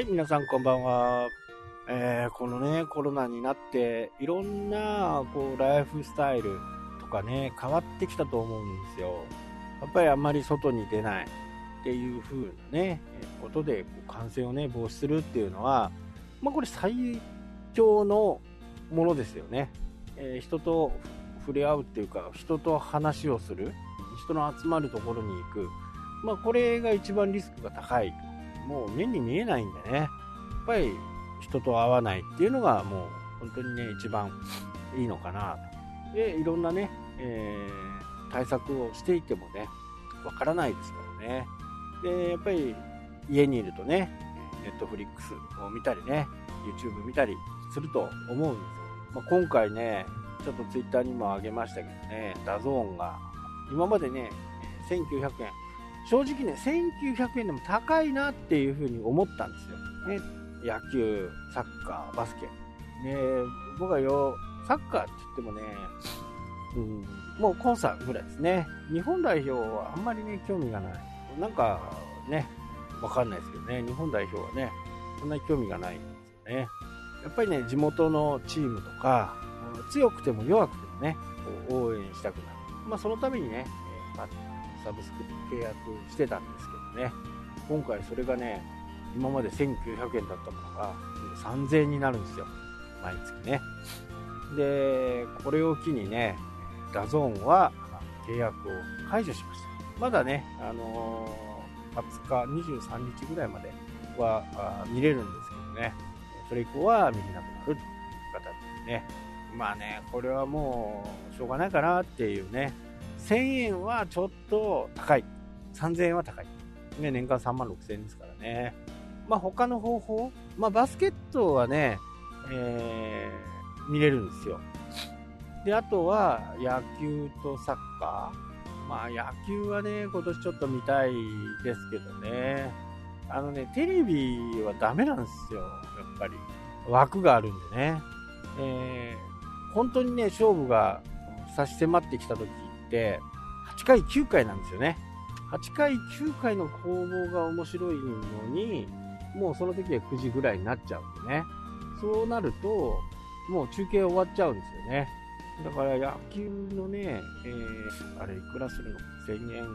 はい、皆さんこんばんは。えー、このね、コロナになって、いろんな、こう、ライフスタイルとかね、変わってきたと思うんですよ。やっぱりあんまり外に出ないっていう風なね、ことで、感染をね、防止するっていうのは、まあ、これ最強のものですよね。えー、人と触れ合うっていうか、人と話をする、人の集まるところに行く。まあ、これが一番リスクが高い。もう目に見えないんでね。やっぱり人と会わないっていうのがもう本当にね、一番いいのかなと。で、いろんなね、えー、対策をしていてもね、わからないですからね。で、やっぱり家にいるとね、ネットフリックスを見たりね、YouTube 見たりすると思うんですよ。まあ、今回ね、ちょっと Twitter にも上げましたけどね、ダゾーンが、今までね、1900円、正直ね、1900円でも高いなっていうふうに思ったんですよ。ね、野球、サッカー、バスケ。ね、僕はよ、サッカーって言ってもね、うん、もうコンサぐらいですね。日本代表はあんまりね、興味がない。なんかね、わかんないですけどね、日本代表はね、そんなに興味がないんですよね。やっぱりね、地元のチームとか、強くても弱くてもね、応援したくなる。まあ、そのためにね、まあ、サブスク契約してたんですけどね、今回それがね、今まで1900円だったものが3000円になるんですよ。毎月ね。で、これを機にね、ダゾーンは契約を解除しました。まだね、あのー、20日、23日ぐらいまでは見れるんですけどね、それ以降は見れなくなるという形ですね。まあね、これはもうしょうがないかなっていうね、1000円はちょっと高い。3000円は高い。ね、年間3万6000円ですからね。まあ他の方法、まあバスケットはね、えー、見れるんですよ。で、あとは野球とサッカー。まあ野球はね、今年ちょっと見たいですけどね。あのね、テレビはダメなんですよ、やっぱり。枠があるんでね。えー、本当にね、勝負が差し迫ってきた時って、8回、9回なんですよね。8回、9回の攻防が面白いのに、もうその時は9時ぐらいになっちゃうんでね。そうなると、もう中継終わっちゃうんですよね。だから野球のね、えー、あれいくらするの ?1000 円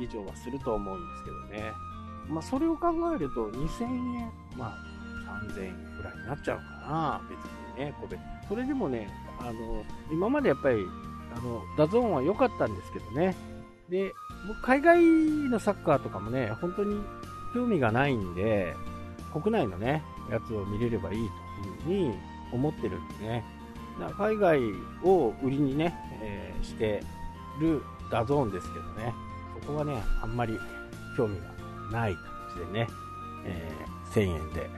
以上はすると思うんですけどね。まあそれを考えると2000円、まあ3000円ぐらいになっちゃうかな。別にね、個別。それでもね、あの、今までやっぱりあの、ダゾーンは良かったんですけどね。で、僕、海外のサッカーとかもね、本当に興味がないんで、国内のね、やつを見れればいいというふうに思ってるんでね。だから海外を売りにね、えー、してるダゾーンですけどね、そこはね、あんまり興味がない感じでね、えー、1000円で、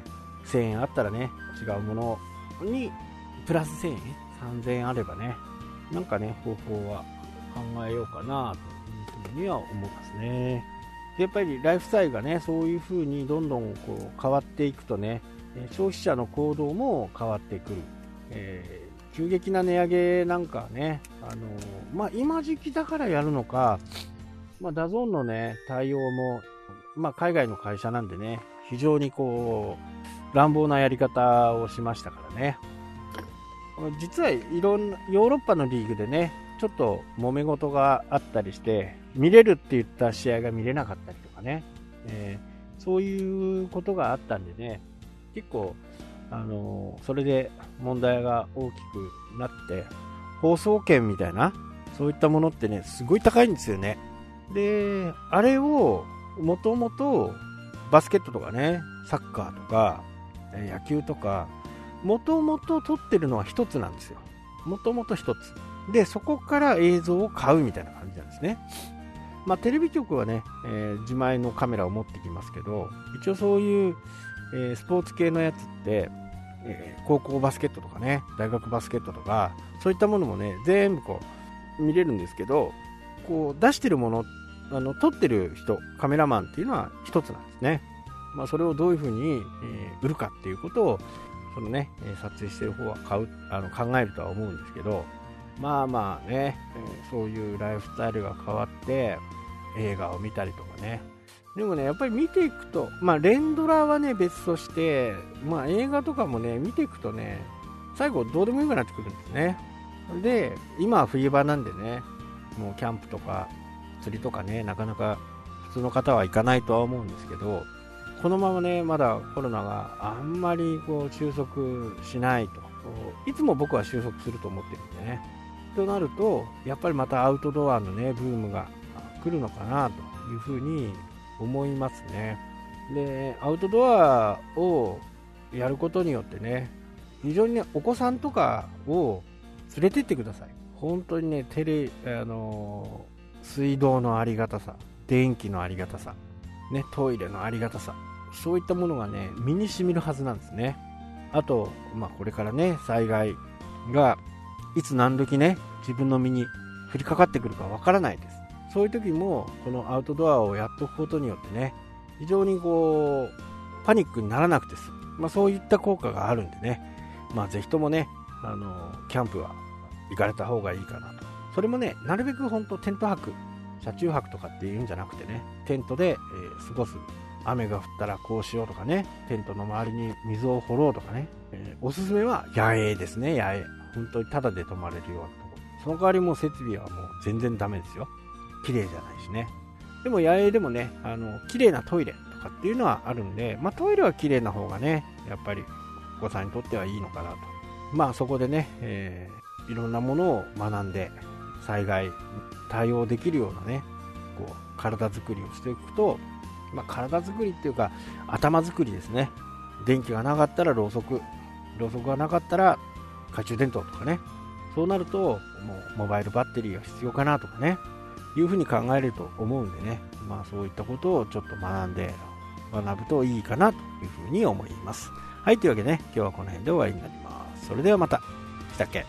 1000円あったらね、違うものに、プラス1000円、3000円あればね、なんかね、方法は考えようかなというふうには思いますね。やっぱりライフスタイルがね、そういうふうにどんどんこう変わっていくとね、消費者の行動も変わってくる。えー、急激な値上げなんかね、あのまあ、今時期だからやるのか、まあ、ダゾーンのね、対応も、まあ、海外の会社なんでね、非常にこう、乱暴なやり方をしましたからね。実はいろんな、ヨーロッパのリーグでね、ちょっと揉め事があったりして、見れるって言った試合が見れなかったりとかね、えー、そういうことがあったんでね、結構、あの、それで問題が大きくなって、放送権みたいな、そういったものってね、すごい高いんですよね。で、あれを、もともと、バスケットとかね、サッカーとか、野球とか、もともと撮ってるのは1つなんですよ。もともと1つ。で、そこから映像を買うみたいな感じなんですね。まあ、テレビ局はね、えー、自前のカメラを持ってきますけど、一応そういう、えー、スポーツ系のやつって、えー、高校バスケットとかね、大学バスケットとか、そういったものもね、全部こう、見れるんですけど、こう、出してるもの、あの、撮ってる人、カメラマンっていうのは1つなんですね。まあ、それをどういうふうに、売るかっていうことを、そのね、撮影してる方は買うあの考えるとは思うんですけど、まあまあね、そういうライフスタイルが変わって、映画を見たりとかね、でもね、やっぱり見ていくと、まあ、連ドラはね、別として、まあ、映画とかもね、見ていくとね、最後どうでもよくなってくるんですね。で、今は冬場なんでね、もうキャンプとか釣りとかね、なかなか普通の方は行かないとは思うんですけど、このままね、まだコロナがあんまりこう収束しないと、いつも僕は収束すると思ってるんでね。となると、やっぱりまたアウトドアのね、ブームが来るのかなというふうに思いますね。で、アウトドアをやることによってね、非常にね、お子さんとかを連れてってください。本当にね、テレ、あの水道のありがたさ、電気のありがたさ、ね、トイレのありがたさ、そういったものがね、身に染みるはずなんですね。あと、まあ、これからね、災害がいつ何時ね、自分の身に降りかかってくるかわからないです。そういう時も、このアウトドアをやっておくことによってね、非常にこう、パニックにならなくて済む。まあ、そういった効果があるんでね、まあ、ぜひともね、あの、キャンプは行かれた方がいいかなと。それもね、なるべく本当テント泊、車中泊とかっていうんじゃなくてね、テントで、えー、過ごす。雨が降ったらこうしようとかね、テントの周りに水を掘ろうとかね、えー、おすすめは野営ですね、野営。本当にタダで泊まれるようなとこ。その代わりも設備はもう全然ダメですよ。綺麗じゃないしね。でも野営でもね、あの、綺麗なトイレとかっていうのはあるんで、まあトイレは綺麗な方がね、やっぱりお子さんにとってはいいのかなと。まあそこでね、えー、いろんなものを学んで、災害対応できるようなね、こう、体作りをしていくと、まあ体作りっていうか、頭作りですね。電気がなかったらろうそく、ろうそくがなかったら懐中電灯とかね。そうなると、もうモバイルバッテリーが必要かなとかね。いうふうに考えると思うんでね。まあそういったことをちょっと学んで、学ぶといいかなというふうに思います。はい、というわけでね、今日はこの辺で終わりになります。それではまた。したっけ？